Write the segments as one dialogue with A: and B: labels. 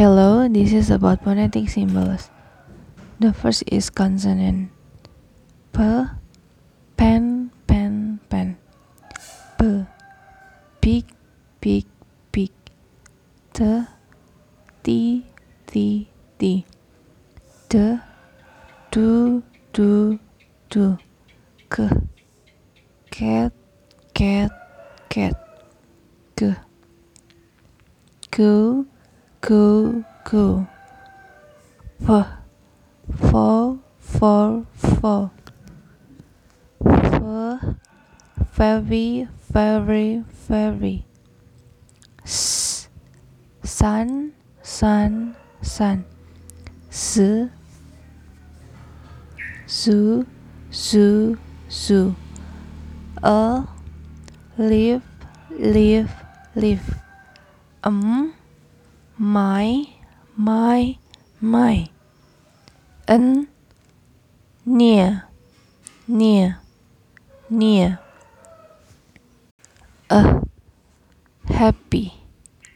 A: Hello, this is about phonetic symbols. The first is consonant. P, pen, pen, pen. P, pig, pig, pig. T, t, t, t. T, tu, tu, tu. K, cat, cat, cat. K, ku, ku, ku. F, for, for, for. F, very, very, very. S, sun, sun, sun. S, su, su, su. A, leaf, leaf, leaf. Um, my, my, my. N, near, near, near. A, happy,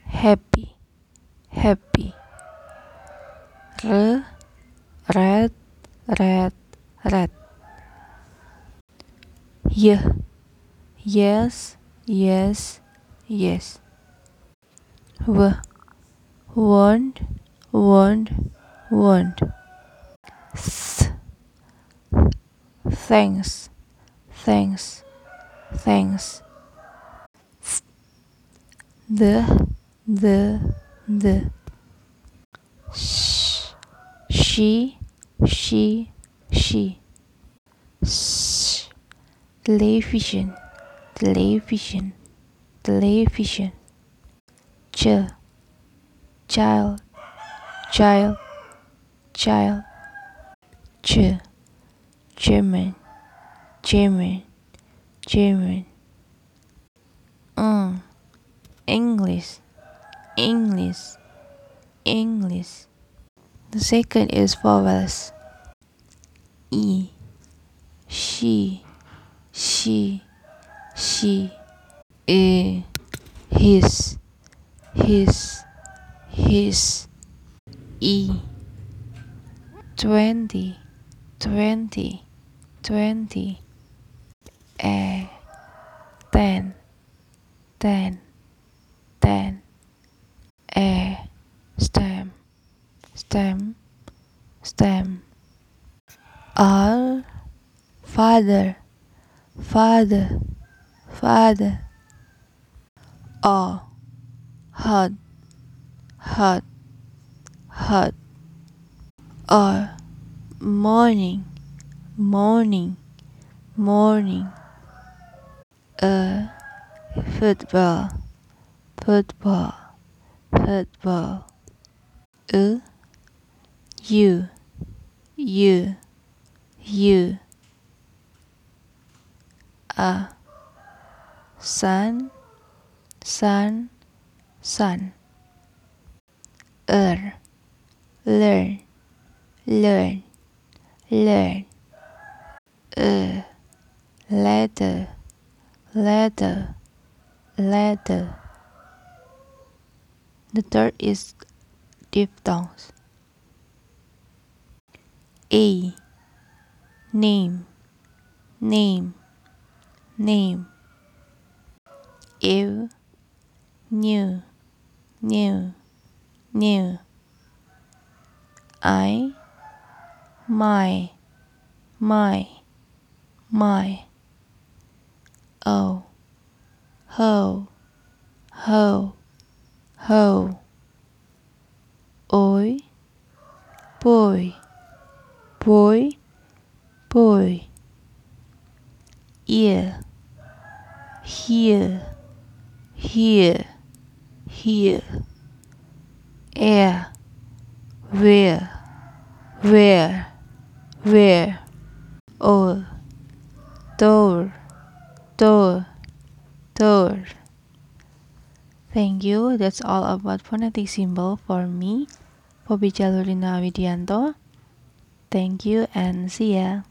A: happy, happy. R, red, red, red. Y, yes, yes, yes. W, want, want, want. Th, thanks, thanks, thanks. Th, the, the, the. Sh, she, she, she. Sh, television, television, television. Ch, child, child, child. Ch, German, German, German. Mm, English, English, English. The second is vowels. E, she, she, she. E, his, his, his. E, twenty, twenty, twenty. A, ten, ten, ten. A, stem, stem, stem. R, father, father, father. O, hot, hot, hot. R, morning, morning, morning. A, football, football, football. U, you, you, you. A, sun, sun, sun. Er, learn, learn, learn. Uh, letter, letter, letter. The third is diphthongs. A, name, name, name. Ew, new, new, new. I, my, my, my. Oh, ho, ho, ho. Oi, boy, boy, boy. Ear, here, here, here. Air, where, where, where. Or, door, door, door. Thank you. That's all about phonetic symbol for me, Pobi Jalurina Widianto. Thank you and see ya.